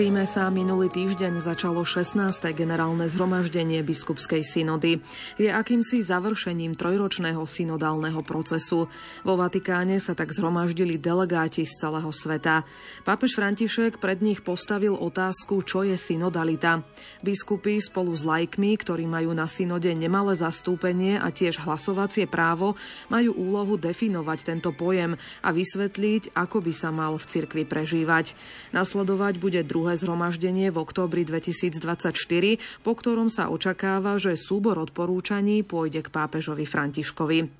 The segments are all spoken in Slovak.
Ríme sa minulý týždeň začalo 16. generálne zhromaždenie biskupskej synody. Je akýmsi završením trojročného synodálneho procesu. Vo Vatikáne sa tak zhromaždili delegáti z celého sveta. Pápež František pred nich postavil otázku, čo je synodalita. Biskupy spolu s lajkmi, ktorí majú na synode nemalé zastúpenie a tiež hlasovacie právo, majú úlohu definovať tento pojem a vysvetliť, ako by sa mal v cirkvi prežívať. Nasledovať bude druhé druhé zhromaždenie v októbri 2024, po ktorom sa očakáva, že súbor odporúčaní pôjde k pápežovi Františkovi.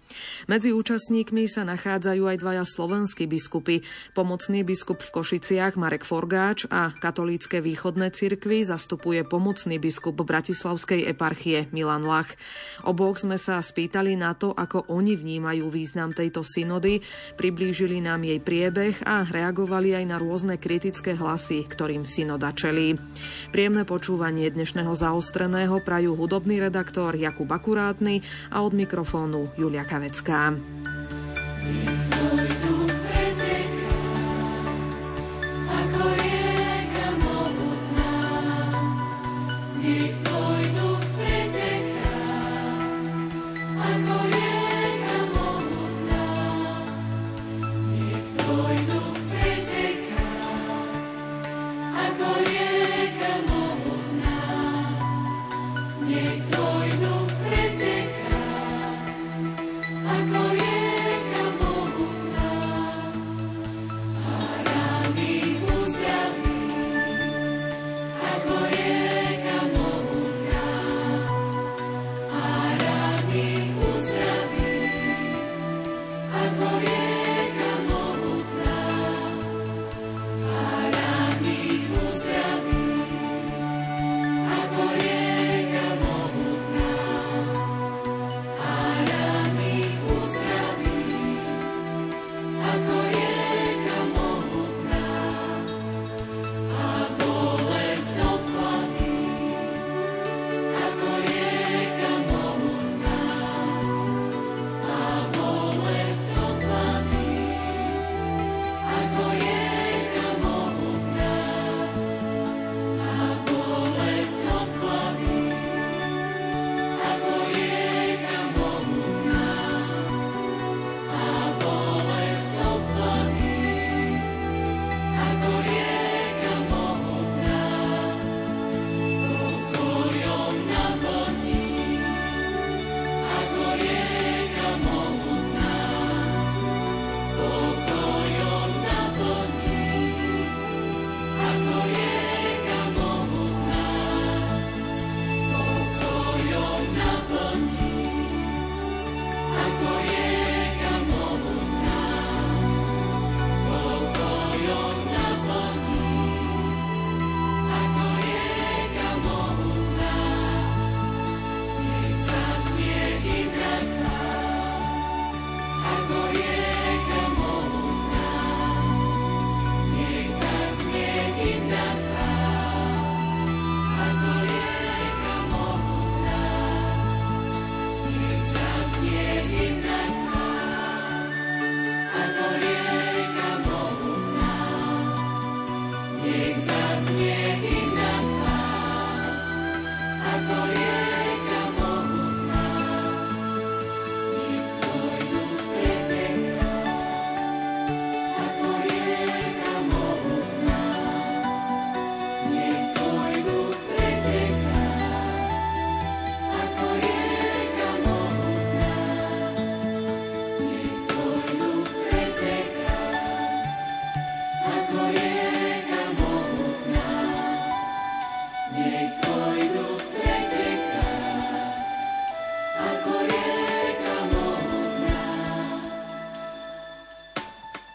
Medzi účastníkmi sa nachádzajú aj dvaja slovenskí biskupy, pomocný biskup v Košiciach Marek Forgáč a katolícke východné cirkvy zastupuje pomocný biskup Bratislavskej eparchie Milan Lach. Oboch sme sa spýtali na to, ako oni vnímajú význam tejto synody, priblížili nám jej priebeh a reagovali aj na rôzne kritické hlasy, ktorým synoda čelí. Príjemné počúvanie dnešného zaostreného prajú hudobný redaktor Jakub Akurátny a od mikrofónu Julia Kavecká.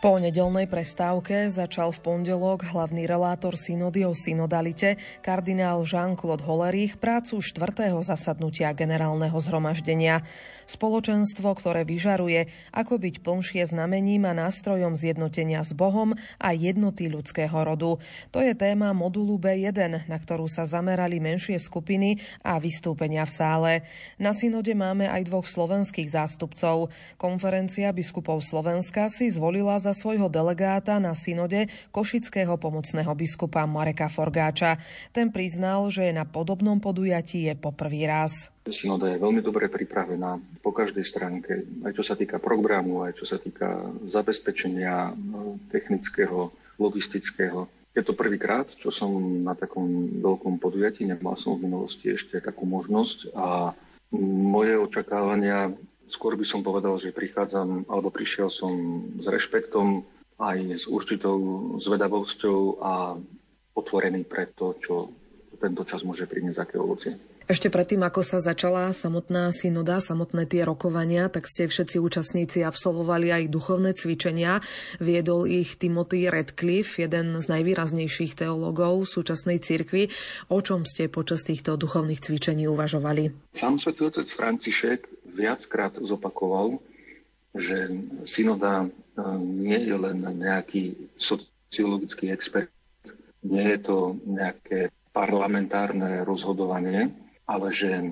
Po nedelnej prestávke začal v pondelok hlavný relátor synody o synodalite kardinál Jean-Claude Hollerich prácu štvrtého zasadnutia generálneho zhromaždenia. Spoločenstvo, ktoré vyžaruje, ako byť plnšie znamením a nástrojom zjednotenia s Bohom a jednoty ľudského rodu. To je téma modulu B1, na ktorú sa zamerali menšie skupiny a vystúpenia v sále. Na synode máme aj dvoch slovenských zástupcov. Konferencia biskupov Slovenska si zvolila za svojho delegáta na synode košického pomocného biskupa Mareka Forgáča. Ten priznal, že na podobnom podujatí je poprvý raz. Synoda je veľmi dobre pripravená po každej stránke, aj čo sa týka programu, aj čo sa týka zabezpečenia no, technického, logistického. Je to prvýkrát, čo som na takom veľkom podujatí, nemal som v minulosti ešte takú možnosť a moje očakávania, skôr by som povedal, že prichádzam, alebo prišiel som s rešpektom, aj s určitou zvedavosťou a otvorený pre to, čo tento čas môže priniesť aké ovocie. Ešte predtým, ako sa začala samotná synoda, samotné tie rokovania, tak ste všetci účastníci absolvovali aj duchovné cvičenia. Viedol ich Timothy Redcliffe, jeden z najvýraznejších teológov súčasnej cirkvi. O čom ste počas týchto duchovných cvičení uvažovali? Sám svätý otec František viackrát zopakoval, že synoda e, nie je len nejaký sociologický expert, nie je to nejaké parlamentárne rozhodovanie, ale že e,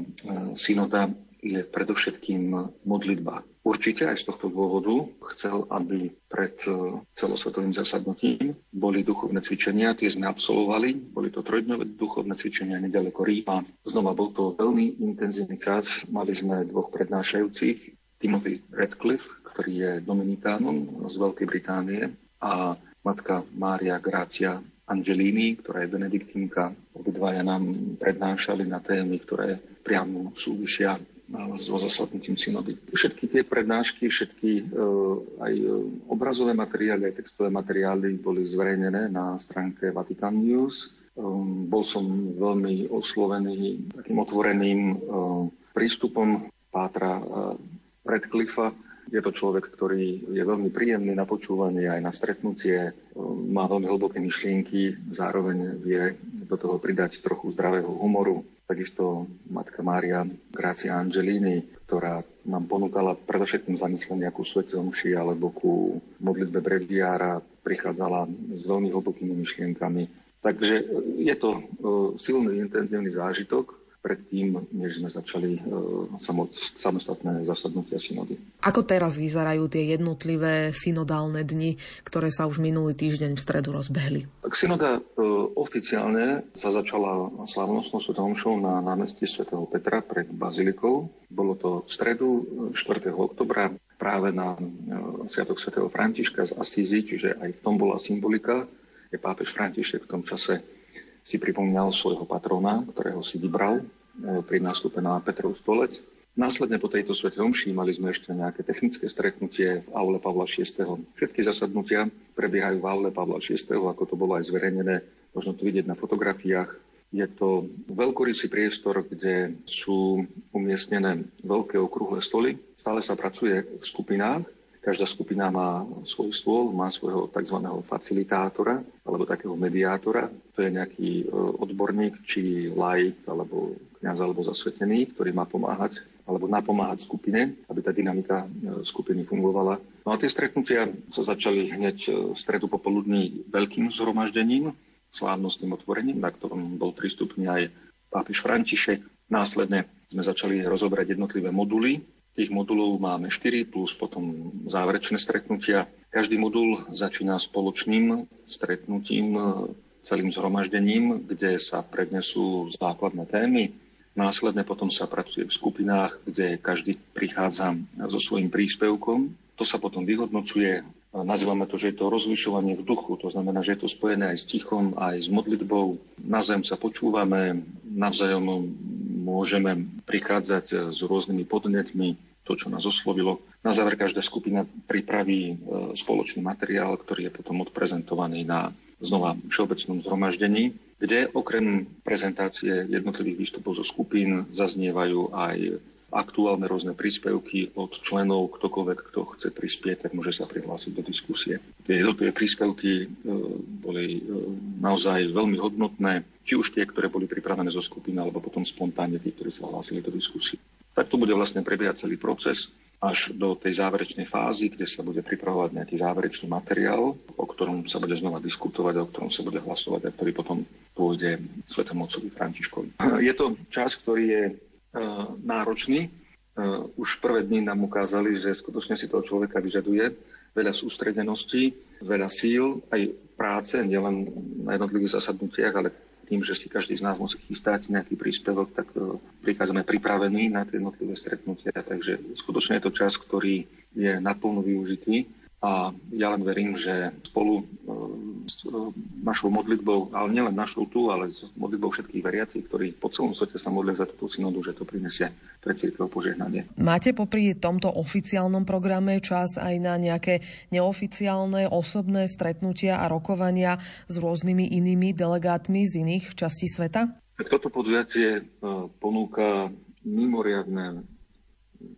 synoda je predovšetkým modlitba. Určite aj z tohto dôvodu chcel, aby pred e, celosvetovým zasadnutím boli duchovné cvičenia, tie sme absolvovali, boli to trojdňové duchovné cvičenia nedaleko Ríma. Znova bol to veľmi intenzívny čas, mali sme dvoch prednášajúcich, Timothy Radcliffe, ktorý je dominikánom z Veľkej Británie a matka Mária Grácia Angelini, ktorá je benediktínka. Obidvaja nám prednášali na témy, ktoré priamo súvisia so zasadnutím synody. Všetky tie prednášky, všetky e, aj e, obrazové materiály, aj textové materiály boli zverejnené na stránke Vatican News. Um, bol som veľmi oslovený takým otvoreným prístupom Pátra Redcliffa, je to človek, ktorý je veľmi príjemný na počúvanie aj na stretnutie, má veľmi hlboké myšlienky, zároveň vie do toho pridať trochu zdravého humoru. Takisto matka Mária Grácia Angelini, ktorá nám ponúkala predovšetkým zamyslenie ku Svete Omši alebo ku modlitbe breviára, prichádzala s veľmi hlbokými myšlienkami. Takže je to silný, intenzívny zážitok, predtým, než sme začali uh, samostatné zasadnutia synody. Ako teraz vyzerajú tie jednotlivé synodálne dni, ktoré sa už minulý týždeň v stredu rozbehli? Tak synoda uh, oficiálne sa začala slávnostnou svetom show na námestí svätého Petra pred Bazilikou. Bolo to v stredu 4. E, oktobra práve na Sviatok svätého Františka z Asízy, čiže aj v tom bola symbolika. Je pápež František v tom čase si pripomínal svojho patrona, ktorého si vybral e, pri nástupe na Petrov stolec. Následne po tejto svete omši mali sme ešte nejaké technické stretnutie v aule Pavla VI. Všetky zasadnutia prebiehajú v aule Pavla VI, ako to bolo aj zverejnené. Možno to vidieť na fotografiách. Je to veľkorysý priestor, kde sú umiestnené veľké okrúhle stoly. Stále sa pracuje v skupinách Každá skupina má svoj stôl, má svojho tzv. facilitátora alebo takého mediátora. To je nejaký e, odborník, či laik, alebo kniaz, alebo zasvetený, ktorý má pomáhať alebo napomáhať skupine, aby tá dynamika e, skupiny fungovala. No a tie stretnutia sa začali hneď e, v stredu popoludní veľkým zhromaždením, slávnostným otvorením, na ktorom bol prístupný aj pápež František. Následne sme začali rozobrať jednotlivé moduly Tých modulov máme 4 plus potom záverečné stretnutia. Každý modul začína spoločným stretnutím, celým zhromaždením, kde sa prednesú základné témy. Následne potom sa pracuje v skupinách, kde každý prichádza so svojím príspevkom. To sa potom vyhodnocuje. Nazývame to, že je to rozlišovanie v duchu. To znamená, že je to spojené aj s tichom, aj s modlitbou. Navzájom sa počúvame, navzájom môžeme prichádzať eh, s rôznymi podnetmi, to, čo nás oslovilo. Na záver každá skupina pripraví eh, spoločný materiál, ktorý je potom odprezentovaný na znova všeobecnom zhromaždení, kde okrem prezentácie jednotlivých výstupov zo skupín zaznievajú aj aktuálne rôzne príspevky od členov, ktokoľvek, kto chce prispieť, tak môže sa prihlásiť do diskusie. Tie jednotlivé príspevky e, boli e, naozaj veľmi hodnotné, či už tie, ktoré boli pripravené zo skupiny, alebo potom spontánne tí, ktorí sa hlásili do diskusie. Tak to bude vlastne prebiehať celý proces až do tej záverečnej fázy, kde sa bude pripravovať nejaký záverečný materiál, o ktorom sa bude znova diskutovať, o ktorom sa bude hlasovať a ktorý potom pôjde Svetom Otcovi Františkovi. Je to čas, ktorý je náročný. E, už prvé dni nám ukázali, že skutočne si toho človeka vyžaduje veľa sústredenosti, veľa síl, aj práce, nielen na jednotlivých zasadnutiach, ale tým, že si každý z nás musí chystať nejaký príspevok, tak e, prichádzame pripravení na tie jednotlivé stretnutia. Takže skutočne je to čas, ktorý je naplno využitý a ja len verím, že spolu e, s e, našou modlitbou, ale nielen našou tu, ale s modlitbou všetkých veriacich, ktorí po celom svete sa modlia za túto synodu, že to prinesie pre církev požehnanie. Máte popri tomto oficiálnom programe čas aj na nejaké neoficiálne osobné stretnutia a rokovania s rôznymi inými delegátmi z iných častí sveta? Tak toto podujatie e, ponúka mimoriadne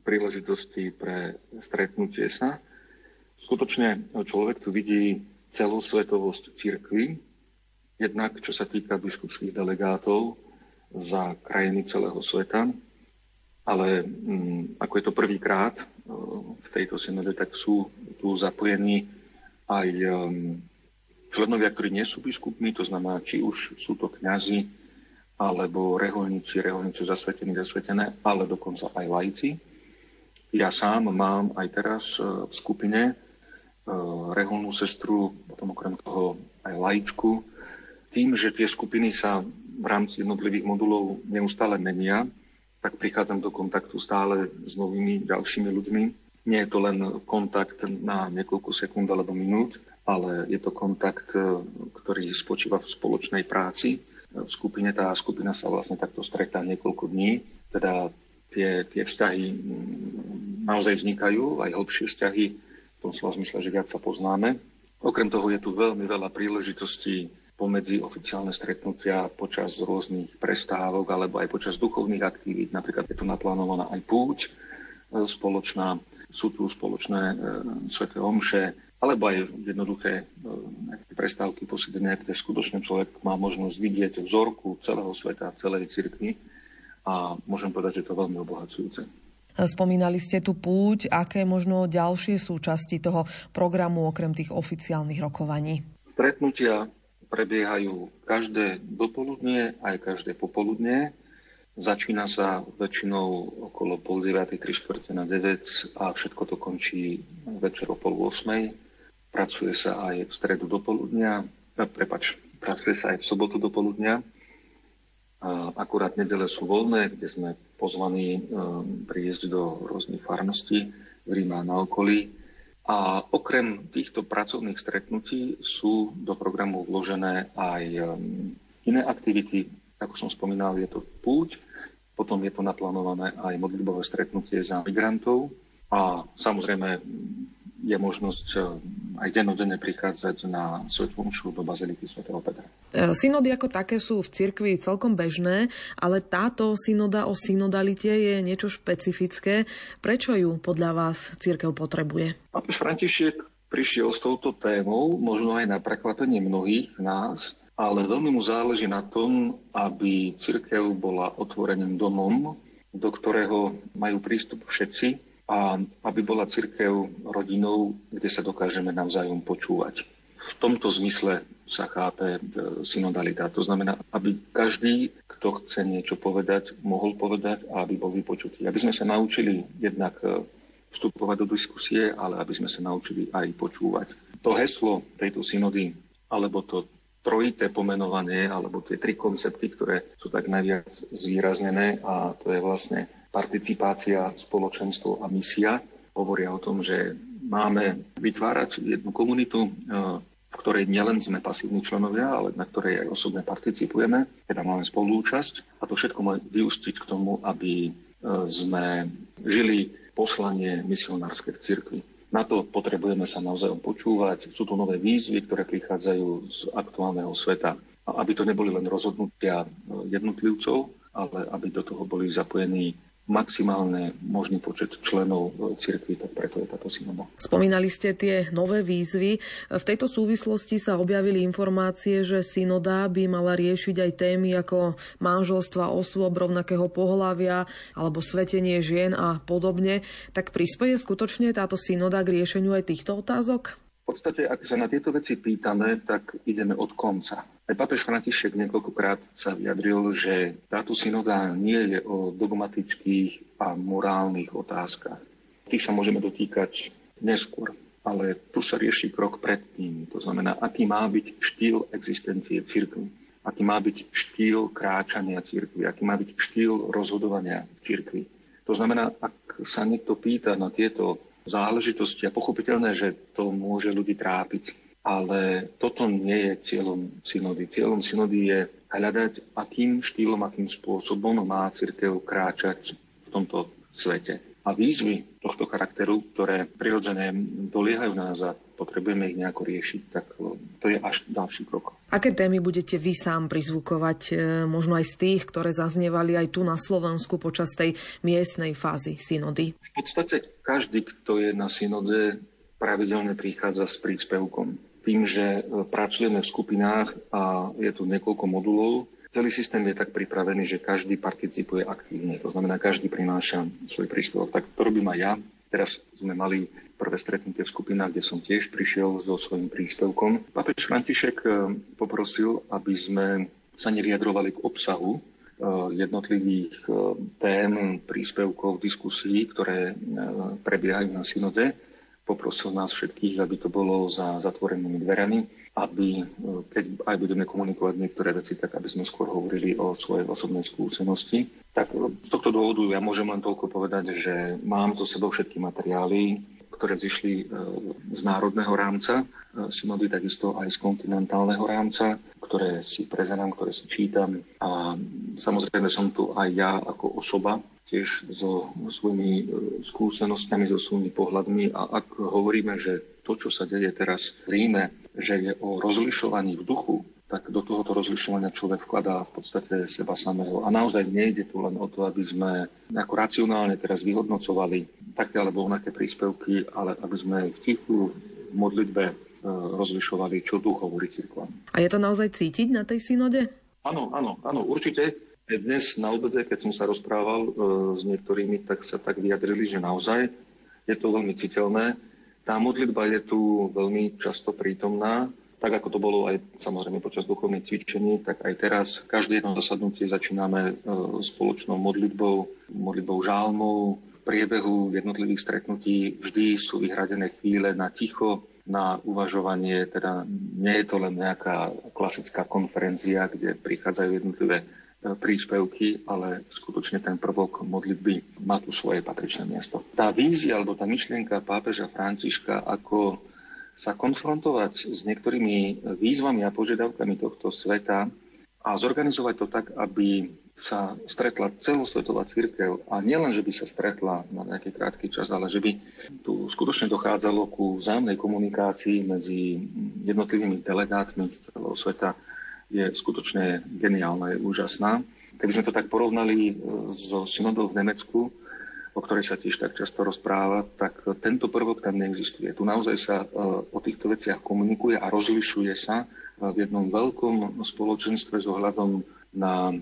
príležitosti pre stretnutie sa Skutočne človek tu vidí celosvetovosť cirkvy, jednak čo sa týka biskupských delegátov za krajiny celého sveta, ale mm, ako je to prvýkrát e, v tejto synode, tak sú tu zapojení aj um, členovia, ktorí nie sú biskupmi, to znamená, či už sú to kňazi, alebo reholníci, reholníci zasvetení, zasvetené, ale dokonca aj lajci. Ja sám mám aj teraz e, v skupine reholnú sestru, potom okrem toho aj lajčku. Tým, že tie skupiny sa v rámci jednotlivých modulov neustále menia, tak prichádzam do kontaktu stále s novými ďalšími ľuďmi. Nie je to len kontakt na niekoľko sekúnd alebo minút, ale je to kontakt, eh, ktorý spočíva v spoločnej práci. V skupine tá skupina sa vlastne takto stretá niekoľko dní, teda tie, tie vzťahy mm, naozaj vznikajú, aj hĺbšie vzťahy tom slova zmysle, že viac sa poznáme. Okrem toho je tu veľmi veľa príležitostí pomedzi oficiálne stretnutia počas rôznych prestávok alebo aj počas duchovných aktivít. Napríklad je tu naplánovaná aj púť e, spoločná, sú tu spoločné e, sveté omše, alebo aj jednoduché e, prestávky posedenia, kde skutočne človek má možnosť vidieť vzorku celého sveta, celej cirkvi a môžem povedať, že je to veľmi obohacujúce. Spomínali ste tu púť, aké možno ďalšie súčasti toho programu okrem tých oficiálnych rokovaní? Stretnutia prebiehajú každé dopoludnie aj každé popoludnie. Začína sa väčšinou okolo pol 9, 3 čtvrte na 9 a všetko to končí večer o pol 8. Pracuje sa aj v stredu dopoludnia, prepač, pracuje sa aj v sobotu dopoludnia. Akurát nedele sú voľné, kde sme pozvaní um, prísť do rôznych farností v Ríma a na okolí. A okrem týchto pracovných stretnutí sú do programu vložené aj um, iné aktivity. Ako som spomínal, je to púť, potom je to naplánované aj modlitbové stretnutie za migrantov a samozrejme je možnosť e, aj denodene prichádzať na Svetú Omšu do Baziliky svätého Petra. E, synody ako také sú v cirkvi celkom bežné, ale táto synoda o synodalite je niečo špecifické. Prečo ju podľa vás cirkev potrebuje? Pápež František prišiel s touto témou, možno aj na prekvapenie mnohých nás, ale veľmi mu záleží na tom, aby cirkev bola otvoreným domom, do ktorého majú prístup všetci, a aby bola cirkev rodinou, kde sa dokážeme navzájom počúvať. V tomto zmysle sa chápe e, synodalita. To znamená, aby každý, kto chce niečo povedať, mohol povedať a aby bol vypočutý. Aby sme sa naučili jednak e, vstupovať do diskusie, ale aby sme sa naučili aj počúvať. To heslo tejto synody, alebo to trojité pomenovanie, alebo tie tri koncepty, ktoré sú tak najviac zvýraznené a to je vlastne participácia, spoločenstvo a misia hovoria o tom, že máme vytvárať jednu komunitu, e, v ktorej nielen sme pasívni členovia, ale na ktorej aj osobne participujeme, teda máme spolúčasť a to všetko má vyústiť k tomu, aby e, sme žili poslanie misionárske v cirkvi. Na to potrebujeme sa naozaj počúvať. Sú tu nové výzvy, ktoré prichádzajú z aktuálneho sveta. Aby to neboli len rozhodnutia e, jednotlivcov, ale aby do toho boli zapojení maximálne možný počet členov cirkvi, tak preto je táto synoda. Spomínali ste tie nové výzvy. V tejto súvislosti sa objavili informácie, že synoda by mala riešiť aj témy ako manželstva osôb rovnakého pohľavia alebo svetenie žien a podobne. Tak prispieje skutočne táto synoda k riešeniu aj týchto otázok? V podstate, ak sa na tieto veci pýtame, tak ideme od konca. Aj papež František niekoľkokrát sa vyjadril, že táto synoda nie je o dogmatických a morálnych otázkach. Tých sa môžeme dotýkať neskôr. ale tu sa rieši krok predtým. To znamená, aký má byť štýl existencie cirkvi, aký má byť štýl kráčania cirkvi, aký má byť štýl rozhodovania cirkvi. To znamená, ak sa niekto pýta na tieto záležitosti a pochopiteľné, že to môže ľudí trápiť, ale toto nie je cieľom synody. Cieľom synody je hľadať, akým štýlom, akým spôsobom má církev kráčať v tomto svete. A výzvy tohto charakteru, ktoré prirodzene doliehajú nás a potrebujeme ich nejako riešiť, tak to je až ďalší krok. Aké témy budete vy sám prizvukovať, e, možno aj z tých, ktoré zaznievali aj tu na Slovensku počas tej miestnej fázy synody? V podstate každý, kto je na synode, pravidelne prichádza s príspevkom. Tým, že e, pracujeme v skupinách a je tu niekoľko modulov, Celý systém je tak pripravený, že každý participuje aktívne. To znamená, každý prináša svoj príspevok. Tak to robím aj ja. Teraz sme mali prvé stretnutie v skupinách, kde som tiež prišiel so svojím príspevkom. Papež František e, poprosil, aby sme sa nevyjadrovali k obsahu e, jednotlivých tém, príspevkov, diskusí, ktoré prebiehajú na synode. Poprosil nás všetkých, aby to bolo za zatvorenými dverami aby, e, keď aj budeme komunikovať niektoré veci, tak aby sme skôr hovorili o svojej osobnej skúsenosti. Tak e, z tohto dôvodu ja môžem len toľko povedať, že mám so sebou všetky materiály, ktoré zišli e, z národného rámca synody, takisto aj z kontinentálneho rámca, ktoré si prezerám, ktoré si čítam. A samozrejme som tu aj ja ako osoba, tiež so svojimi skúsenostiami, so svojimi pohľadmi. A ak hovoríme, že to, čo sa deje teraz v Ríme, že je o rozlišovaní v duchu, tak do tohoto rozlišovania človek vkladá v podstate seba samého. A naozaj nejde tu len o to, aby sme ako racionálne teraz vyhodnocovali také alebo onaké príspevky, ale aby sme v tichu v modlitbe e, rozlišovali, čo duch hovorí cirkvám. A je to naozaj cítiť na tej synode? Áno, áno, áno, určite. Dnes na obede, keď som sa rozprával e, s niektorými, tak sa tak vyjadrili, že naozaj je to veľmi citeľné tá modlitba je tu veľmi často prítomná, tak ako to bolo aj samozrejme počas duchovných cvičení, tak aj teraz každé jedno zasadnutie začíname e, spoločnou modlitbou, modlitbou žálmov. V priebehu jednotlivých stretnutí vždy sú vyhradené chvíle na ticho, na uvažovanie, teda nie je to len nejaká klasická konferencia, kde prichádzajú jednotlivé príspevky, ale skutočne ten prvok modlitby má tu svoje patričné miesto. Tá vízia alebo tá myšlienka pápeža Františka, ako sa konfrontovať s niektorými výzvami a požiadavkami tohto sveta a zorganizovať to tak, aby sa stretla celosvetová církev a nielen, že by sa stretla na nejaký krátky čas, ale že by tu skutočne dochádzalo ku vzájomnej komunikácii medzi jednotlivými delegátmi z celého sveta, je skutočne geniálna, je úžasná. Keby sme to tak porovnali e, so synodou v Nemecku, o ktorej sa tiež tak často rozpráva, tak tento prvok tam neexistuje. Tu naozaj sa e, o týchto veciach komunikuje a rozlišuje sa e, v jednom veľkom spoločenstve s ohľadom na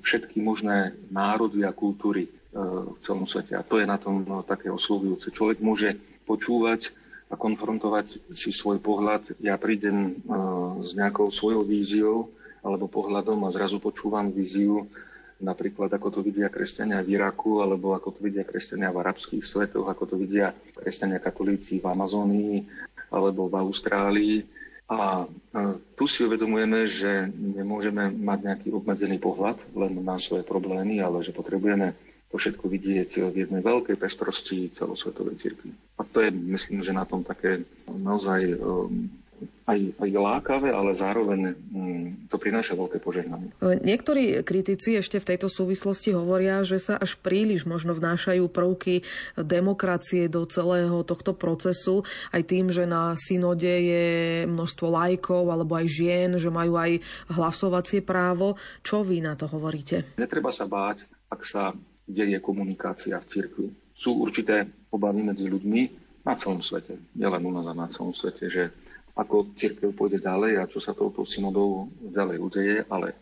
všetky možné národy a kultúry v celom svete. A to je na tom také oslovujúce. Človek môže počúvať a konfrontovať si svoj pohľad. Ja prídem uh, s nejakou svojou víziou alebo pohľadom a zrazu počúvam víziu napríklad ako to vidia kresťania v Iraku, alebo ako to vidia kresťania v arabských svetoch, ako to vidia kresťania katolíci v Amazónii alebo v Austrálii. A tu si uvedomujeme, že nemôžeme mať nejaký obmedzený pohľad len na svoje problémy, ale že potrebujeme to všetko vidieť v jednej veľkej pestrosti celosvetovej cirkvi. A to je, myslím, že na tom také naozaj um, aj, aj lákavé, ale zároveň um, to prináša veľké požehnanie. Niektorí kritici ešte v tejto súvislosti hovoria, že sa až príliš možno vnášajú prvky demokracie do celého tohto procesu, aj tým, že na synode je množstvo lajkov alebo aj žien, že majú aj hlasovacie právo. Čo vy na to hovoríte? Netreba sa báť, ak sa kde je komunikácia v cirkvi. Sú určité obavy medzi ľuďmi na celom svete, nielen u nás a na celom svete, že ako cirkev pôjde ďalej a čo sa touto synodou ďalej udeje, ale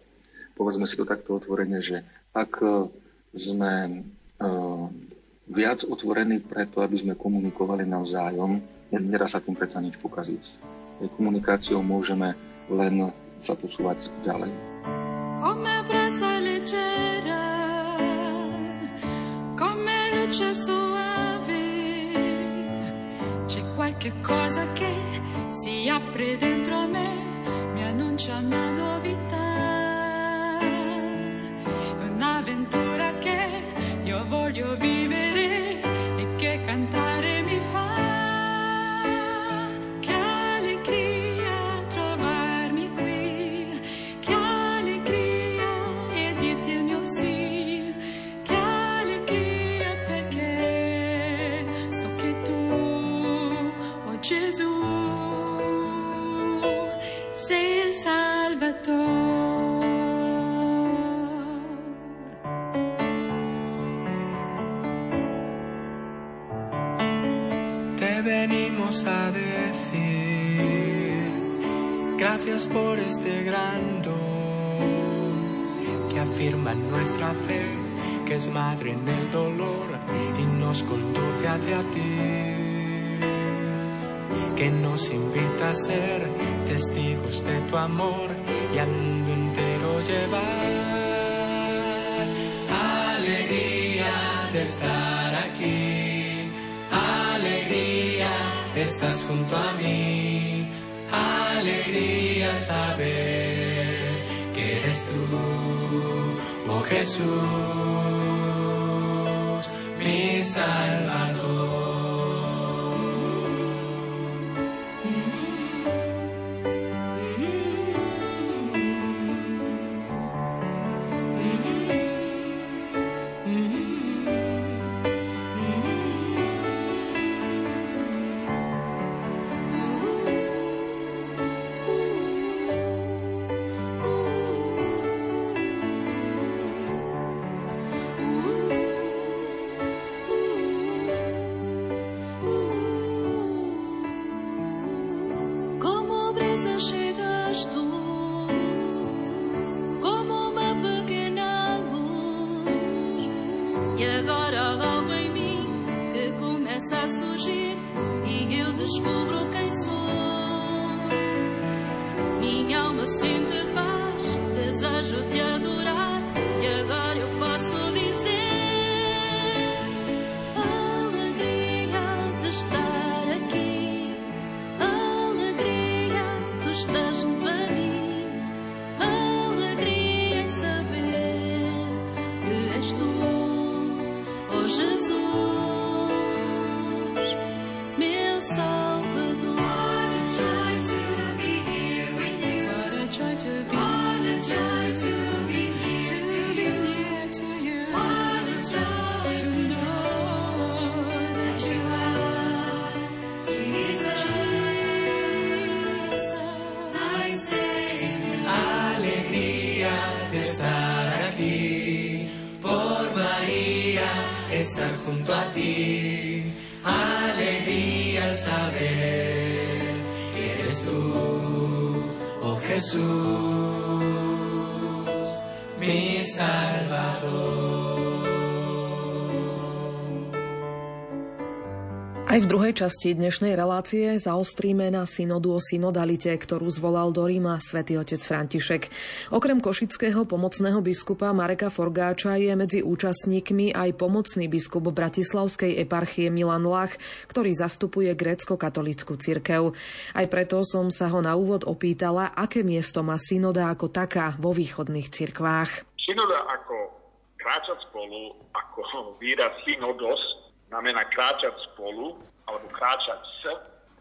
povedzme si to takto otvorene, že ak sme uh, viac otvorení preto, aby sme komunikovali navzájom, nedá sa tým predsa nič pokaziť. Komunikáciou môžeme len sa posúvať ďalej. Come luce soave, c'è qualche cosa che si apre dentro a me, mi annuncia una novità, por este gran don que afirma nuestra fe, que es madre en el dolor y nos conduce hacia ti, que nos invita a ser testigos de tu amor y al mundo entero llevar alegría de estar aquí estás junto a mí. Alegría saber que eres tú, oh Jesús, mi Salvador. estar junto a ti. Alegría al saber que eres tú, oh Jesús, mi salvador. Aj v druhej časti dnešnej relácie zaostríme na synodu o synodalite, ktorú zvolal do Ríma svätý otec František. Okrem košického pomocného biskupa Mareka Forgáča je medzi účastníkmi aj pomocný biskup Bratislavskej eparchie Milan Lach, ktorý zastupuje grécko-katolickú cirkev. Aj preto som sa ho na úvod opýtala, aké miesto má synoda ako taká vo východných cirkvách. Synoda ako kráčať spolu, ako výraz synodos, znamená kráčať spolu, alebo kráčať s,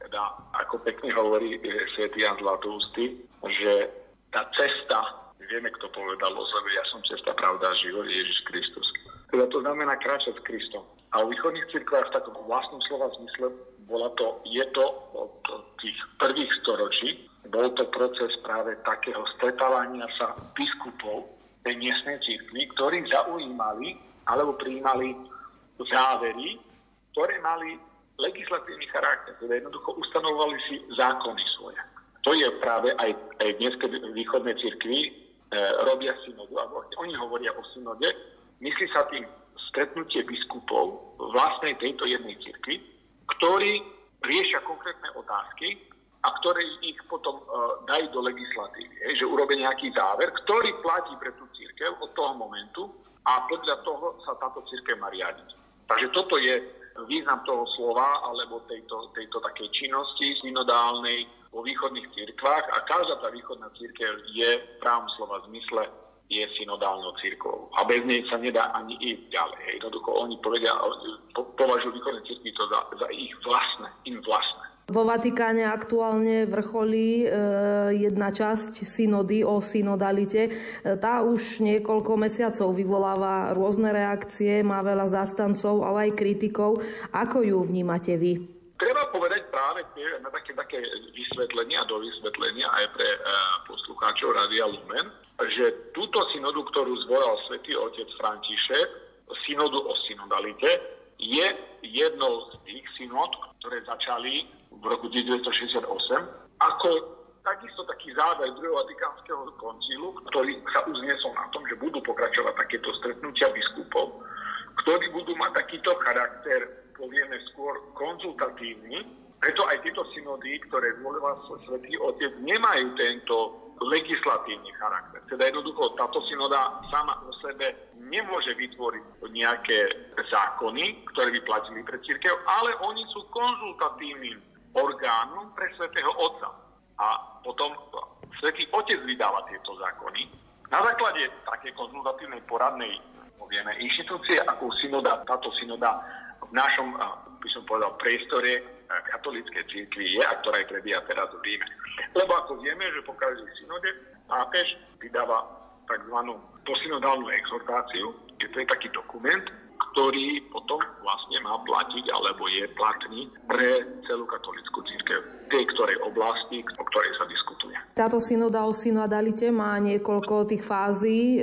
teda ako pekne hovorí e, svätý Jan Zlatoustý, že tá cesta, vieme, kto povedal o sebe, ja som cesta, pravda a život, Ježiš Kristus. Teda to znamená kráčať s Kristom. A v východných cirkvách v takom vlastnom slova zmysle bola to, je to od tých prvých storočí, bol to proces práve takého stretávania sa biskupov tej miestnej cirkvi, ktorí zaujímali alebo prijímali závery, ktoré mali legislatívny charakter, teda jednoducho ustanovovali si zákony svoje. To je práve aj, aj dnes, keď v východnej cirkvi e, robia synodu, alebo oni hovoria o synode, myslí sa tým stretnutie biskupov vlastnej tejto jednej cirkvi, ktorí riešia konkrétne otázky a ktoré ich potom e, dajú do legislatívy. Je, že urobia nejaký záver, ktorý platí pre tú církev od toho momentu a podľa toho sa táto církev má riadiť. Takže toto je význam toho slova alebo tejto, tejto takej činnosti synodálnej vo východných církvách a každá tá východná církev je v právom slova zmysle je synodálnou církvou. A bez nej sa nedá ani ísť ďalej. Jednoducho oni povedia, považujú východné církvy to za, za ich vlastné, im vlastné. Vo Vatikáne aktuálne vrcholí e, jedna časť synody o synodalite. E, tá už niekoľko mesiacov vyvoláva rôzne reakcie, má veľa zástancov, ale aj kritikov. Ako ju vnímate vy? Treba povedať práve na také, také vysvetlenia do vysvetlenia aj pre e, poslucháčov Radia Lumen, že túto synodu, ktorú zvolal svätý otec František, synodu o synodalite, je jednou z tých synod, ktoré začali v roku 1968 ako takisto taký záver druhého Vatikánskeho koncilu, ktorý sa uznesol na tom, že budú pokračovať takéto stretnutia biskupov, ktorí budú mať takýto charakter, povieme skôr konzultatívny, preto aj tieto synody, ktoré zvolil Svetý Otec, nemajú tento legislatívny charakter. Teda jednoducho táto synoda sama o sebe nemôže vytvoriť nejaké zákony, ktoré by platili pre církev, ale oni sú konzultatívnym orgánom pre svätého Otca. A potom svätý Otec vydáva tieto zákony. Na základe také konzultatívnej poradnej povieme, inštitúcie, ako synoda, táto synoda v našom, by som povedal, priestore katolíckej církvy je a ktorá aj prebieha teraz v Ríme. Lebo ako vieme, že po každej synode pápež vydáva tzv. Posynodálnu exhortáciu, je to je taký dokument, ktorý potom vlastne má platiť alebo je platný pre celú katolickú církev, tej ktorej oblasti, o ktorej sa diskutuje. Táto synoda o synodalite má niekoľko tých fází. E,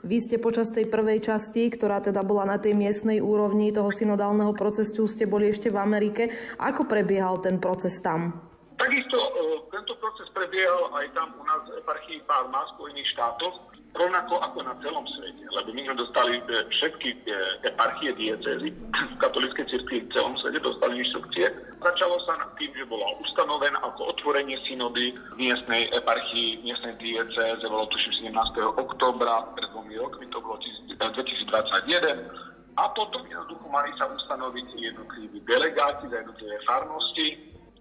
vy ste počas tej prvej časti, ktorá teda bola na tej miestnej úrovni toho synodálneho procesu, ste boli ešte v Amerike. Ako prebiehal ten proces tam? Takisto e, tento proces prebiehal aj tam u nás v eparchii Pálma v Spojených štátoch rovnako ako na celom svete, lebo my sme dostali e, všetky e, eparchie diecezy v katolíckej cirkvi v celom svete dostali inštrukcie. Začalo sa tým, že bola ustanovená ako otvorenie synody v miestnej eparchii, miestnej dieceze, bolo tuším 17. oktobra, pred dvomi rokmi, to bolo 2021. A potom jednoducho mali sa ustanoviť jednotliví delegáti za jednotlivé farnosti,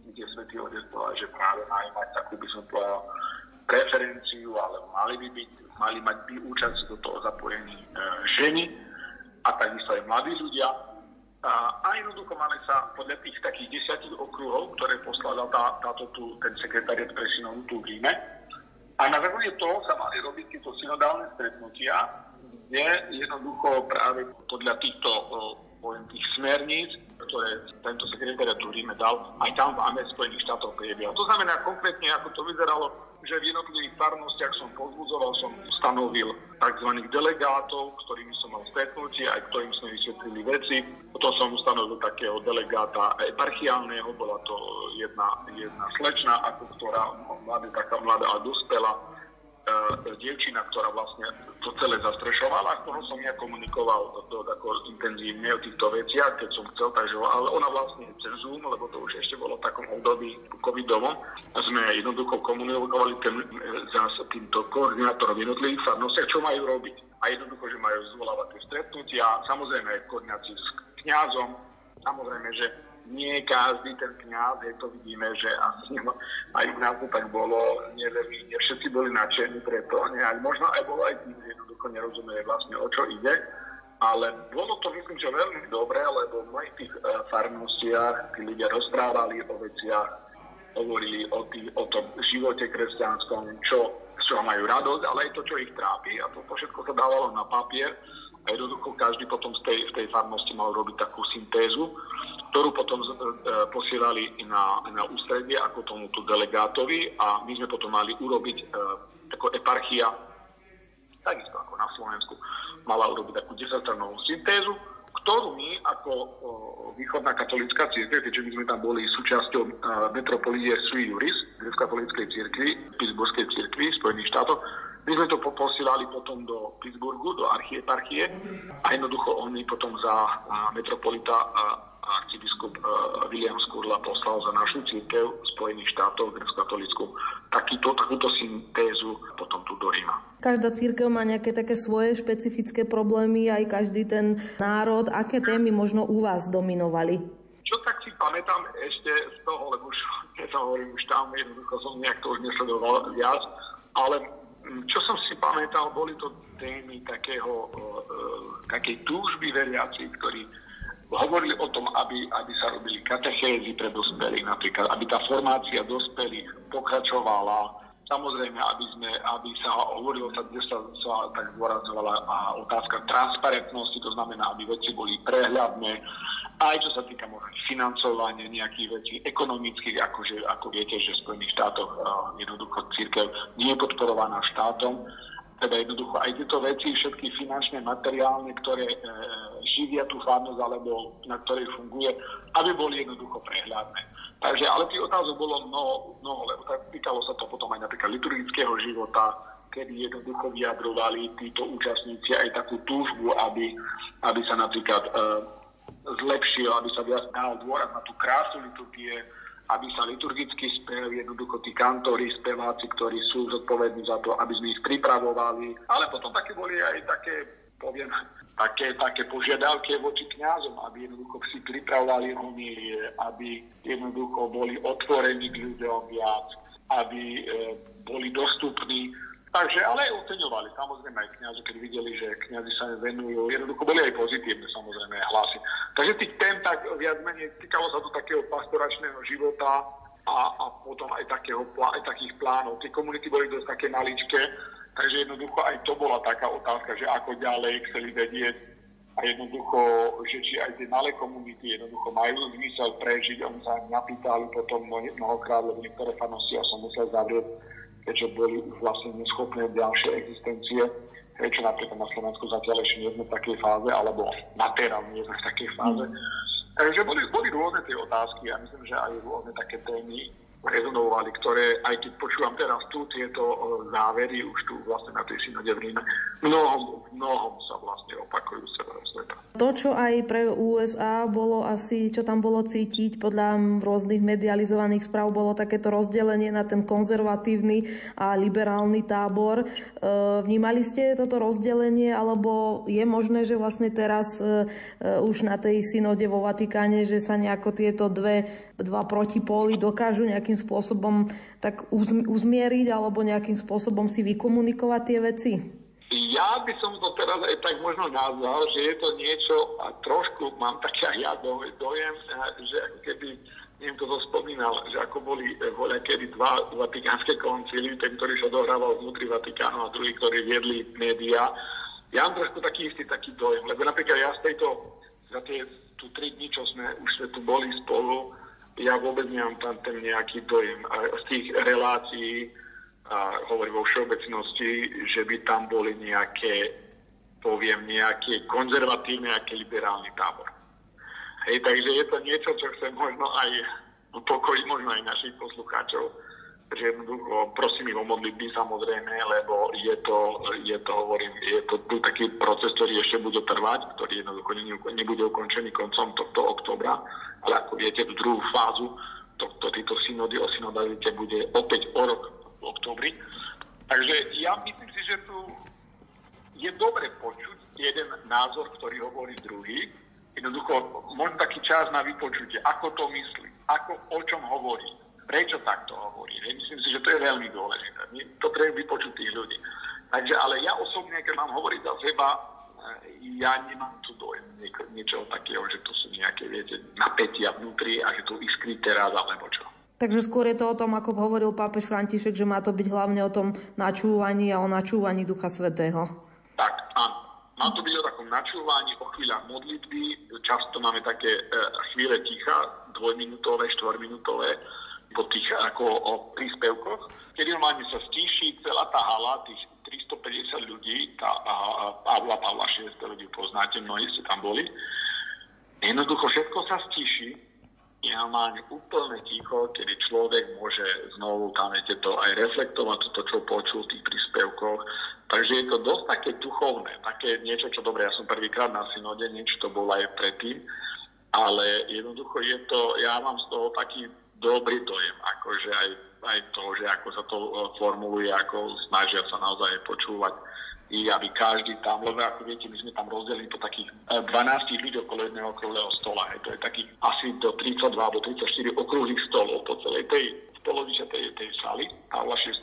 kde Svetý Otec povedal, že práve majú mať takú, by som povedal, preferenciu, ale mali by byť mali mať by účasť do toho zapojení e, ženy a takisto aj mladí ľudia. A, jednoducho máme sa podľa tých takých desiatich okruhov, ktoré poslala tá, táto tu, ten sekretariat pre synodu tu v Ríme. A na základe toho sa mali robiť tieto synodálne stretnutia, kde jednoducho práve podľa týchto poviem, tých smerníc, ktoré tento sekretariat tu Ríme dal, aj tam v Amerických Spojených štátoch prebiehal. To znamená konkrétne, ako to vyzeralo že v jednotlivých farnostiach som pozbudzoval, som stanovil tzv. delegátov, ktorými som mal stretnutie, aj ktorým sme vysvetlili veci. Potom som ustanovil takého delegáta eparchiálneho, bola to jedna, jedna slečna, ako ktorá mladá, taká mladá a dospela dievčina, ktorá vlastne to celé zastrešovala, ktorou som ja komunikoval to, ako intenzívne o týchto veciach, keď som chcel, takže, ale ona vlastne cez Zoom, lebo to už ešte bolo v takom období covidovom, sme jednoducho komunikovali ten, zás týmto koordinátorom jednotlivých farnostiach, čo majú robiť. A jednoducho, že majú zvolávať tie stretnutia, samozrejme koordináciu s kňazom, samozrejme, že nie každý ten kňaz, je to vidíme, že asi aj v nás to tak bolo, neviem, nie všetci boli nadšení preto, nejak, možno aj bolo aj tým, že jednoducho nerozumie vlastne o čo ide, ale bolo to myslím, že veľmi dobré, lebo v mojich tých uh, farnostiach tí ľudia rozprávali o veciach, hovorili o, tý, o tom živote kresťanskom, čo, čo majú radosť, ale aj to, čo ich trápi. A to, to všetko sa dávalo na papier. A jednoducho každý potom z tej, v tej farnosti mal robiť takú syntézu, ktorú potom e, posielali na, na ústredie ako tomuto delegátovi a my sme potom mali urobiť e, ako eparchia, takisto ako na Slovensku, mala urobiť takú desastranovú syntézu, ktorú my ako o, východná katolická církev, keďže my sme tam boli súčasťou uh, metropolízie sui juris, grecko-katolíckej církvy, Pittsburghskej církvy Spojených štátoch, my sme to posielali potom do Pittsburghu, do archieparchie a jednoducho oni potom za metropolita arcibiskup William Skurla poslal za našu církev Spojených štátoch grecko-katolickú takýto, takúto syntézu potom tu do Ríma. Každá církev má nejaké také svoje špecifické problémy, aj každý ten národ. Aké témy možno u vás dominovali? Čo tak si pamätám ešte z toho, lebo už, keď sa hovorím, už tam jednoducho som nejak to už nesledoval viac, ale mm, čo som si pamätal, boli to témy takého, uh, takej túžby veriaci, ktorí hovorili o tom, aby, aby sa robili katechézy pre dospelých, napríklad, aby tá formácia dospelých pokračovala, Samozrejme, aby, sme, aby sa hovorilo, kde sa, sa tak zdôrazňovala otázka transparentnosti, to znamená, aby veci boli prehľadné, aj čo sa týka možno financovania nejakých vecí ekonomických, akože, ako viete, že v Spojených štátoch uh, jednoducho církev nie je podporovaná štátom, teda jednoducho aj tieto veci, všetky finančné, materiálne, ktoré e, živia tú farnosť alebo na ktorej funguje, aby boli jednoducho prehľadné. Takže, ale tých otázok bolo mnoho, mnoho lebo týkalo sa to potom aj napríklad liturgického života, kedy jednoducho vyjadrovali títo účastníci aj takú túžbu, aby, aby sa napríklad e, zlepšil, aby sa viac dal dôraz na tú krásu liturgie, aby sa liturgicky spev, jednoducho tí kantori, speváci, ktorí sú zodpovední za to, aby sme ich pripravovali. Ale potom také boli aj také, poviem, také, také požiadavky voči kňazom, aby jednoducho si pripravovali homilie, aby jednoducho boli otvorení k ľuďom viac, aby e, boli dostupní Takže, ale aj oceňovali, samozrejme aj kniazy, keď videli, že kniazy sa venujú, jednoducho boli aj pozitívne samozrejme hlasy. Takže tých tém tak viac menej týkalo sa to takého pastoračného života a, a potom aj, takého, aj takých plánov. Tie komunity boli dosť také maličké, takže jednoducho aj to bola taká otázka, že ako ďalej chceli vedieť a jednoducho, že či aj tie malé komunity jednoducho majú zmysel prežiť. Oni sa napýtali potom mnohokrát, lebo niektoré fanosti ja som musel zavrieť keďže boli už vlastne neschopné ďalšie existencie, čo napríklad na Slovensku zatiaľ ešte nie sme v takej fáze, alebo na teraz nie sme v takej fáze. Takže boli, boli rôzne tie otázky a myslím, že aj rôzne také témy, rezonovali, ktoré, aj keď počúvam teraz tu tieto závery, už tu vlastne na tej synode v Ríme, mnohom, mnohom sa vlastne opakujú celého sveta. To, čo aj pre USA bolo asi, čo tam bolo cítiť podľa rôznych medializovaných správ, bolo takéto rozdelenie na ten konzervatívny a liberálny tábor. E, vnímali ste toto rozdelenie, alebo je možné, že vlastne teraz e, e, už na tej synode vo Vatikáne, že sa nejako tieto dve, dva protipóly dokážu nejakým nejakým spôsobom tak uzmieriť alebo nejakým spôsobom si vykomunikovať tie veci? Ja by som to teraz aj tak možno nazval, že je to niečo, a trošku mám taký aj ja dojem, že ako keby, neviem, kto to spomínal, že ako boli eh, voľa kedy dva vatikánske koncíly, ten, ktorý sa dohrával vnútri Vatikánu a druhý, ktorí viedli médiá. Ja mám trošku taký istý taký dojem, lebo napríklad ja z tejto, za tie tu tri dní, čo sme už sme tu boli spolu, ja vôbec nemám tam ten nejaký dojem z tých relácií, a hovorím vo všeobecnosti, že by tam boli nejaké, poviem, nejaké konzervatívne, nejaké liberálny tábor. Hej, takže je to niečo, čo chcem možno aj upokojiť, možno aj našich poslucháčov, že jednoducho prosím ich o modlitby samozrejme, lebo je to, je to, hovorím, je to taký proces, ktorý ešte bude trvať, ktorý jednoducho nebude ukončený koncom tohto oktobra ale ako viete, tú druhú fázu tohto, tejto synody o synodalite bude opäť o rok v oktobri. Takže ja myslím si, že tu je dobre počuť jeden názor, ktorý hovorí druhý. Jednoducho, možno taký čas na vypočutie, ako to myslí, ako, o čom hovorí, prečo takto hovorí. Myslím si, že to je veľmi dôležité. To treba vypočuť tých ľudí. Takže, ale ja osobne, keď mám hovoriť za seba, ja nemám tu dojem niečoho takého, že to sú nejaké, viete, napätia vnútri a že to iskrí teraz alebo čo. Takže skôr je to o tom, ako hovoril pápež František, že má to byť hlavne o tom načúvaní a o načúvaní Ducha Svetého. Tak, áno. Má to byť o takom načúvaní, o chvíľach modlitby. Často máme také e, chvíle ticha, dvojminútové, štvorminútové, po tých ako o príspevkoch, kedy normálne sa stíši celá tá hala, tých 350 ľudí, tá, a, a Pavla Pavla 6 ľudí poznáte, mnohí ste tam boli. Jednoducho všetko sa stíši, normálne úplne ticho, kedy človek môže znovu tam viete to aj reflektovať, to, čo počul v tých príspevkoch. Takže je to dosť také duchovné, také niečo, čo dobre, ja som prvýkrát na synode, niečo to bolo aj predtým, ale jednoducho je to, ja mám z toho taký dobrý dojem, akože aj, aj to, že ako sa to e, formuluje, ako snažia sa naozaj počúvať i aby každý tam, lebo ako viete, my sme tam rozdelili po takých 12 e, ľudí okolo jedného okrúhleho stola. Hej. To je takých asi do 32 alebo 34 okrúhlych stolov po celej tej polovice tej, tej sály Pavla 6.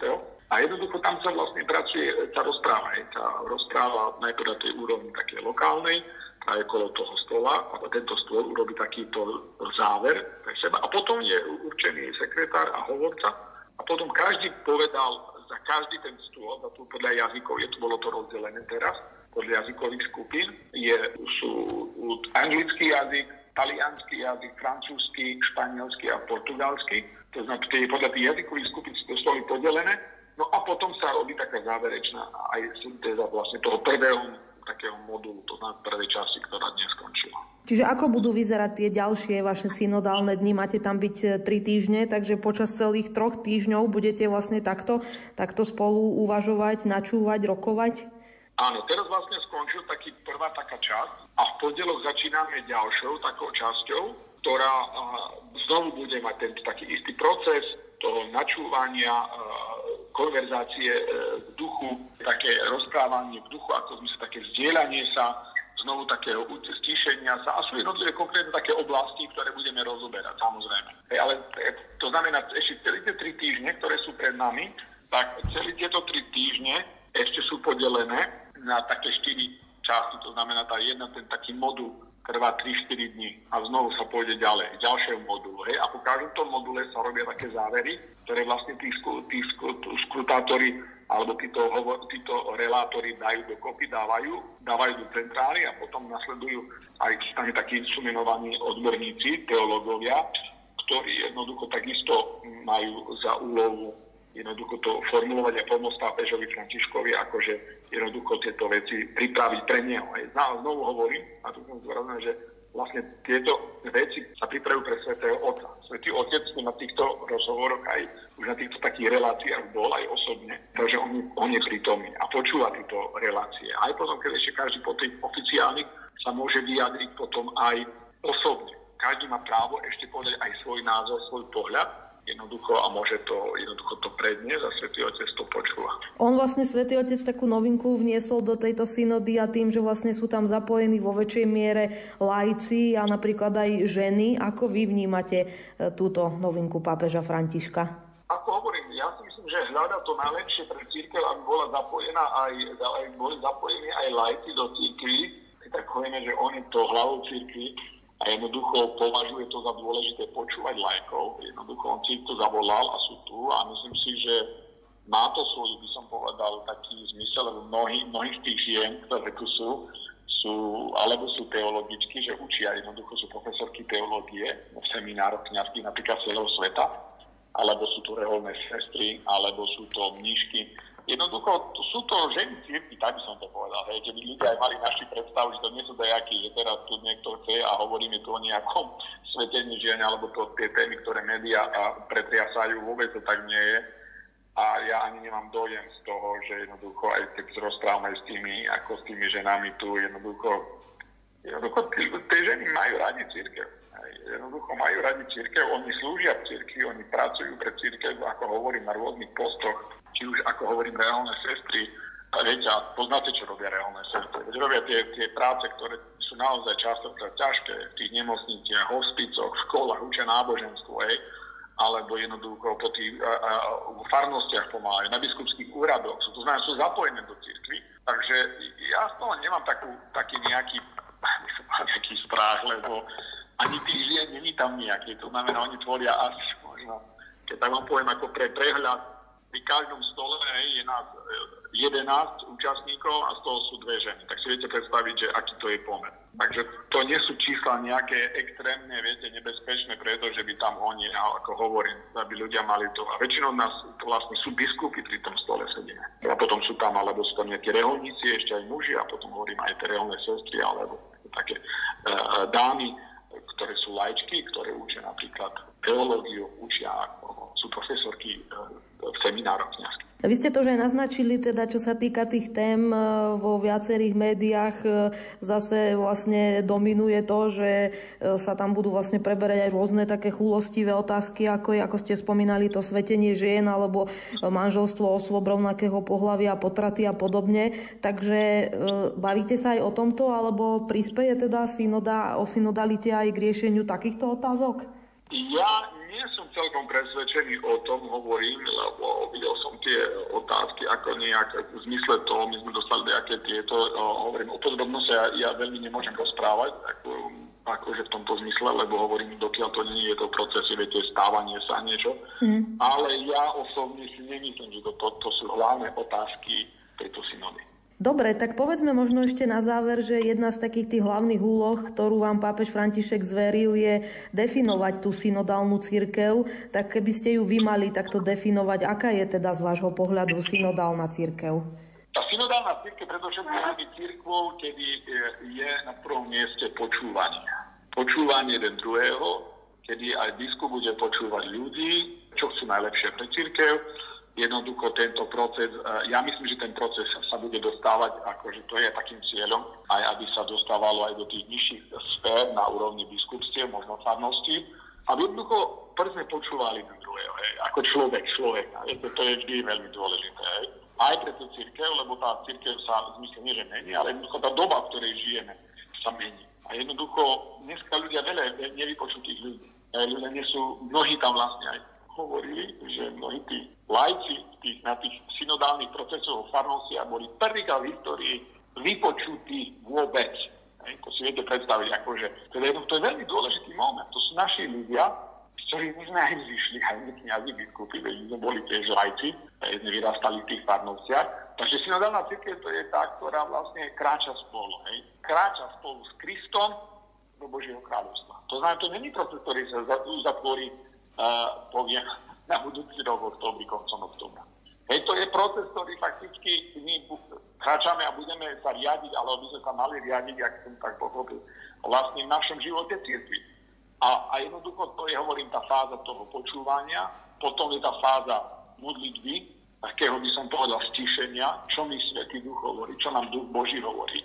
A jednoducho tam sa vlastne pracuje, tá rozpráva, hej. tá rozpráva najprv na tej úrovni také lokálnej, a je kolo toho stola a tento stôl urobí takýto záver pre seba. A potom je určený sekretár a hovorca a potom každý povedal za každý ten stôl, za tu podľa jazykov, je tu bolo to rozdelené teraz, podľa jazykových skupín, je, sú anglický jazyk, talianský jazyk, francúzsky, španielský a portugalský. To znamená, podľa tých jazykových skupín sú to stoly podelené. No a potom sa robí taká záverečná aj syntéza vlastne toho prvého takého modulu, to znamená prvej časti, ktorá dnes skončila. Čiže ako budú vyzerať tie ďalšie vaše synodálne dni? Máte tam byť e, tri týždne, takže počas celých troch týždňov budete vlastne takto, takto spolu uvažovať, načúvať, rokovať? Áno, teraz vlastne skončil taký prvá taká časť a v pondelok začíname ďalšou takou časťou, ktorá znovu bude mať tento taký istý proces toho načúvania, konverzácie e, v duchu, také rozprávanie v duchu, ako sme sa také vzdielanie sa, znovu takého stíšenia sa a sú jednotlivé konkrétne také oblasti, ktoré budeme rozoberať, samozrejme. Hej, ale to znamená, ešte celé tie tri týždne, ktoré sú pred nami, tak celé tieto tri týždne ešte sú podelené na také štyri časti, to znamená tá jedna, ten taký modul trvá 3-4 dní a znovu sa pôjde ďalej, ďalšieho modulu. Hej? A po každom tom module sa robia také závery, ktoré vlastne tí, tí skrutátori alebo títo, títo relátori dajú dokopy, dávajú, dávajú do centrály a potom nasledujú aj stane takí sumenovaní odborníci, teológovia, ktorí jednoducho takisto majú za úlohu jednoducho to formulovať a pomôcť pápežovi Františkovi, akože jednoducho tieto veci pripraviť pre neho. Aj znovu hovorím, a tu som zdôraznil, že vlastne tieto veci sa pripravujú pre Svetého Otca. Svetý Otec na týchto rozhovoroch aj už na týchto takých reláciách bol aj osobne, takže on, on je prítomný a počúva tieto relácie. Aj potom, keď ešte každý po tých oficiálnych sa môže vyjadriť potom aj osobne. Každý má právo ešte povedať aj svoj názor, svoj pohľad jednoducho a môže to jednoducho to predniesť a Svetý Otec to počúva. On vlastne Svetý Otec takú novinku vniesol do tejto synody a tým, že vlastne sú tam zapojení vo väčšej miere lajci a napríklad aj ženy. Ako vy vnímate e, túto novinku pápeža Františka? Ako hovorím, ja si myslím, že hľada to najlepšie pre církev, aby bola zapojená aj, aj boli zapojení aj lajci do církvy. Tak hovoríme, že oni to hlavou církvy a jednoducho považuje to za dôležité počúvať lajkov. Jednoducho on si to zavolal a sú tu a myslím si, že má to svoj, by som povedal, taký zmysel, lebo mnohí, z tých žien, ktoré tu sú, sú, alebo sú teologičky, že učia, jednoducho sú profesorky teológie v seminároch kniazských napríklad celého sveta, alebo sú to reholné sestry, alebo sú to mníšky, Jednoducho sú to ženy cirky, tak by som to povedal. Hej, keby ľudia aj mali naši predstavu, že to nie sú dajakí, že teraz tu niekto chce a hovoríme tu o nejakom svetení žien, alebo to tie témy, ktoré médiá pretriasajú, vôbec to tak nie je. A ja ani nemám dojem z toho, že jednoducho, aj keď rozprávame s tými, ako s tými ženami tu, jednoducho, jednoducho tie ženy majú radi církev. Jednoducho majú radi církev, oni slúžia v církvi, oni pracujú pre církev, ako hovorím, na rôznych postoch či už ako hovorím reálne sestry, a viete, a poznáte, čo robia reálne sestry. Veď robia tie, tie práce, ktoré sú naozaj často ťažké v tých nemocniciach, hospicoch, školách, učia náboženstvo, hej, alebo jednoducho po tých a, a, farnostiach pomáhajú, na biskupských úradoch, sú, to znamená, sú zapojené do cirkvi. Takže ja z toho nemám takú, taký nejaký, nejaký strach, lebo ani tých žien není tam nejaký. To znamená, oni tvoria až možno, keď tak vám poviem, ako pre prehľad pri každom stole je nás 11 e, účastníkov a z toho sú dve ženy. Tak si viete predstaviť, že aký to je pomer. Takže to nie sú čísla nejaké extrémne, viete, nebezpečné, pretože by tam oni, ako hovorím, aby ľudia mali to. A väčšinou nás to vlastne sú biskupy pri tom stole sedíme. A potom sú tam, alebo sú tam nejakí reholníci, ešte aj muži, a potom hovorím aj tie reholné sestry, alebo také uh, dámy, ktoré sú lajčky, ktoré učia napríklad teológiu, učia, sú profesorky uh, v seminároch kniazky. Vy ste to už aj naznačili, teda, čo sa týka tých tém e, vo viacerých médiách, e, zase vlastne dominuje to, že e, sa tam budú vlastne preberať aj rôzne také chulostivé otázky, ako je, ako ste spomínali, to svetenie žien alebo manželstvo osôb rovnakého pohľavia, potraty a podobne. Takže bavíte sa aj o tomto, alebo prispieje teda synoda o synodalite aj k riešeniu takýchto otázok? Ja nie som celkom presvedčený o tom, hovorím, lebo videl som tie otázky ako nejak v zmysle toho, my sme dostali nejaké tieto, hovorím o podrobnosti, ja, ja veľmi nemôžem rozprávať, ako, akože v tomto zmysle, lebo hovorím, dokiaľ to nie je to proces, viete, stávanie sa niečo, mm. ale ja osobne si nemyslím, že to, to, to sú hlavné otázky tejto synody. Dobre, tak povedzme možno ešte na záver, že jedna z takých tých hlavných úloh, ktorú vám pápež František zveril, je definovať tú synodálnu církev. Tak keby ste ju vy mali takto definovať, aká je teda z vášho pohľadu synodálna církev? Tá synodálna církev predovšetkým je církvou, kedy je na prvom mieste počúvanie. Počúvanie jeden druhého, kedy aj biskup bude počúvať ľudí, čo chcú najlepšie pre církev, jednoducho tento proces, ja myslím, že ten proces sa bude dostávať, akože to je takým cieľom, aj aby sa dostávalo aj do tých nižších sfér na úrovni biskupstiev, možno farnosti, aby jednoducho prvne počúvali ten druhého, hej, ako človek, človeka. Viete, to je vždy veľmi dôležité. Hej. Aj pre tú církev, lebo tá církev sa v zmysle nie, že mení, ale jednoducho tá doba, v ktorej žijeme, sa mení. A jednoducho dneska ľudia veľa nevypočutých ľudí. Ľudia nie sú, mnohí tam vlastne aj hovorili, že mnohí tí lajci tých, na tých synodálnych procesoch farnosia boli prvýkrát v histórii vypočutí vôbec. Hej, to si viete predstaviť, akože, teda to je veľmi dôležitý moment. To sú naši ľudia, z ktorých my sme aj vyšli, aj my kniazy biskupy, veď sme boli tiež lajci, sme vyrastali v tých farnosiach. Takže synodálna církev to je tá, ktorá vlastne kráča spolu. Hej. Kráča spolu s Kristom do Božieho kráľovstva. To znamená, to není proces, ktorý sa uzatvorí poviem, na budúci rok oktobri, koncom oktobra. Hej, to je proces, ktorý fakticky my kráčame a budeme sa riadiť, ale by sme sa mali riadiť, ak som tak pochopil, vlastne v našom živote cirkvi. A, a jednoducho to je, hovorím, tá fáza toho počúvania, potom je tá fáza modlitby, takého by som povedal stišenia, čo mi Svetý Duch hovorí, čo nám Duch Boží hovorí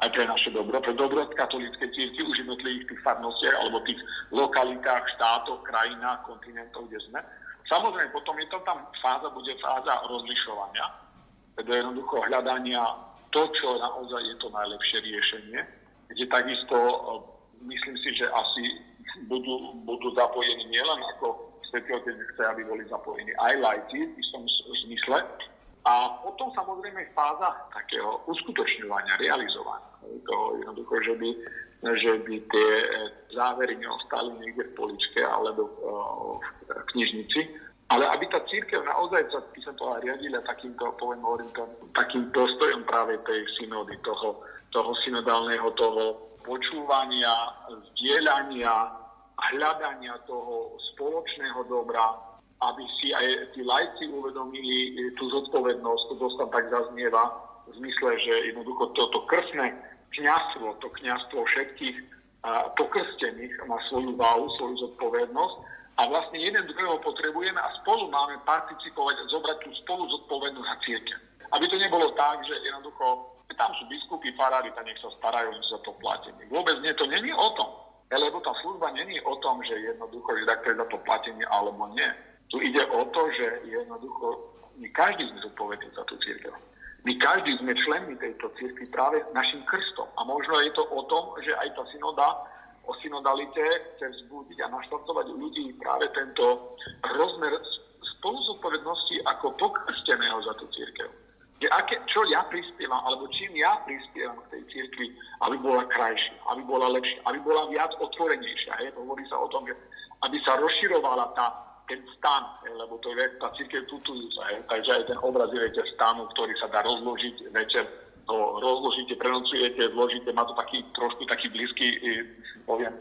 aj pre naše dobro, pre dobro katolíckej círky už jednotlivých tých farnostiach alebo tých lokalitách, štátoch, krajinách, kontinentov, kde sme. Samozrejme, potom je to tam fáza, bude fáza rozlišovania, teda jednoducho hľadania to, čo naozaj je to najlepšie riešenie, kde takisto e, myslím si, že asi budú, budú zapojení nielen ako Svetý Otec chce, aby boli zapojení aj lajci v istom zmysle, a potom samozrejme fáza takého uskutočňovania, realizovania. Toho jednoducho, že by, že by tie e, závery neostali niekde v poličke alebo e, v knižnici, ale aby tá církev naozaj sa, by sa to riadila takýmto, poviem, hovorím to, takým postojom práve tej synody, toho, toho synodálneho, toho počúvania, zdieľania, hľadania toho spoločného dobra, aby si aj tí lajci uvedomili tú zodpovednosť, to dosť tak zaznieva, v zmysle, že jednoducho toto krstné kniazstvo, to kniazstvo všetkých pokrstených má svoju váhu, svoju zodpovednosť a vlastne jeden druhého potrebujeme a spolu máme participovať a zobrať tú spolu zodpovednosť za církev. Aby to nebolo tak, že jednoducho tam sú biskupy, farári, tak nech sa starajú za to platenie. Vôbec nie, to není o tom. Lebo tá služba není o tom, že jednoducho, že takto je za to platenie alebo nie. Tu ide o to, že jednoducho my každý sme zodpovední za tú církev. My každý sme členmi tejto církvy práve našim krstom. A možno je to o tom, že aj tá synoda o synodalite chce vzbudiť a naštartovať u ľudí práve tento rozmer spoluzodpovednosti ako pokrsteného za tú církev. Že aké, čo ja prispievam, alebo čím ja prispievam k tej církvi, aby bola krajšia, aby bola lepšia, aby bola viac otvorenejšia. Hej? Hovorí sa o tom, že aby sa rozširovala tá ten stan, lebo to je tá církev tutujúca, takže aj ten obraz je viete, stanu, ktorý sa dá rozložiť večer, to rozložíte, prenocujete, vložíte, má to taký trošku taký blízky, poviem,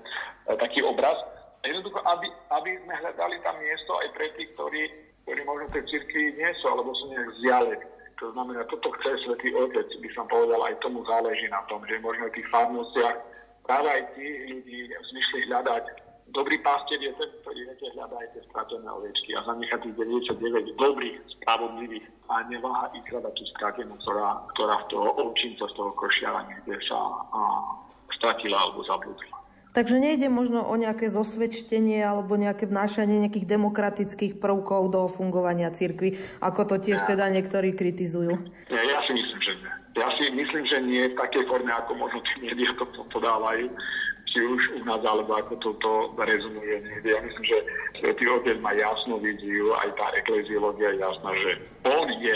e, taký obraz. Jednoducho, aby, aby sme hľadali tam miesto aj pre tých, ktorí, ktorí možno tej církvi nie sú, alebo sú nejak vzdialení. To znamená, toto chce Svetý Otec, by som povedal, aj tomu záleží na tom, že možno v tých farnostiach práve aj tí ľudí zmyšli hľadať Dobrý pastier je ten, ktorý viete, hľadá aj tie stratené ovečky a zanechá tých 99 dobrých, spravodlivých a neváha ich hľadať tú stratenú, ktorá, ktorá v toho ovčinca, z toho košiara niekde sa a, stratila alebo zablúdila. Takže nejde možno o nejaké zosvedčenie alebo nejaké vnášanie nejakých demokratických prvkov do fungovania cirkvy, ako to tiež teda niektorí kritizujú. Ja, ja si myslím, že nie. Ja si myslím, že nie v takej forme, ako možno tí médiá to podávajú či už u nás, alebo ako toto rezonuje niekde. Ja myslím, že Svetý Otec má jasnú víziu, aj tá ekleziológia je jasná, že on je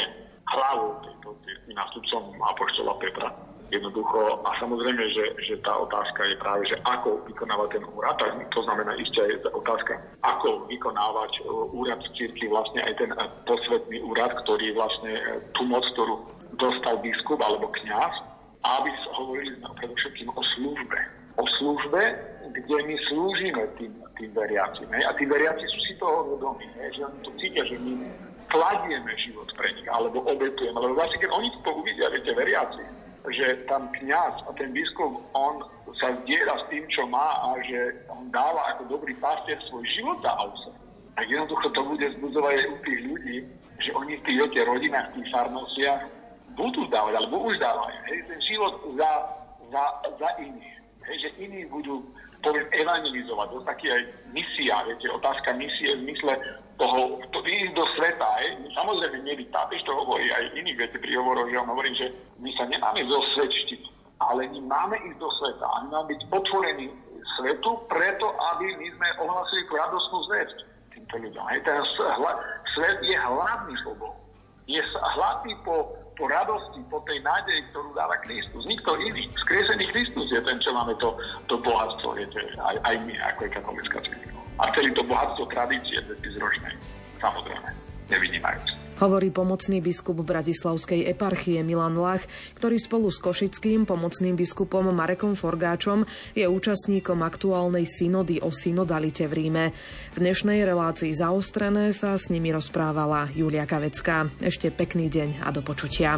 hlavou tejto cirkvi, nástupcom Apoštola Petra. Jednoducho, a samozrejme, že, že tá otázka je práve, že ako vykonávať ten úrad, tak to znamená ešte aj otázka, ako vykonávať uh, úrad v cirkvi, vlastne aj ten uh, posvetný úrad, ktorý vlastne uh, tú moc, ktorú dostal biskup alebo kňaz, aby hovorili predovšetkým o službe o službe, kde my slúžime tým, tým veriacim. A tí veriaci sú si toho vedomí, že oni to cítia, že my kladieme život pre nich, alebo obetujeme. Lebo vlastne, keď oni to uvidia, viete, veriaci, že tam kňaz a ten biskup, on sa zdiera s tým, čo má a že on dáva ako dobrý pastier svoj život za ausa. A jednoducho to bude zbudzovať aj u tých ľudí, že oni v tých, viete, rodinách, v tých farnostiach budú dávať, alebo už dávajú. Hej, ten život za, za, za iných. Hej, že iní budú poviem, evangelizovať. To taký aj misia, viete, otázka misie v zmysle toho, to ísť do sveta. Hej. Samozrejme, nebyť pápež to hovorí aj iných viete, príhovoroch, že on hovorí, že my sa nemáme zosvedčiť, ale my máme ísť do sveta a my máme byť otvorení svetu preto, aby my sme ohlasili tú radostnú zväzť týmto ľuďom. Hej. Ten svet je hladný po. Je hladný po po radosti, po tej nádeji, ktorú dáva Kristus. Nikto iný. Skriesený Kristus je ten, čo máme to, to bohatstvo, viete, aj, aj my, ako je katolická cirkev. A celý to bohatstvo tradície ročnej, samozrejme, nevynímajúce. Hovorí pomocný biskup Bratislavskej eparchie Milan Lach, ktorý spolu s košickým pomocným biskupom Marekom Forgáčom je účastníkom aktuálnej synody o synodalite v Ríme. V dnešnej relácii zaostrené sa s nimi rozprávala Julia Kavecká. Ešte pekný deň a do počutia.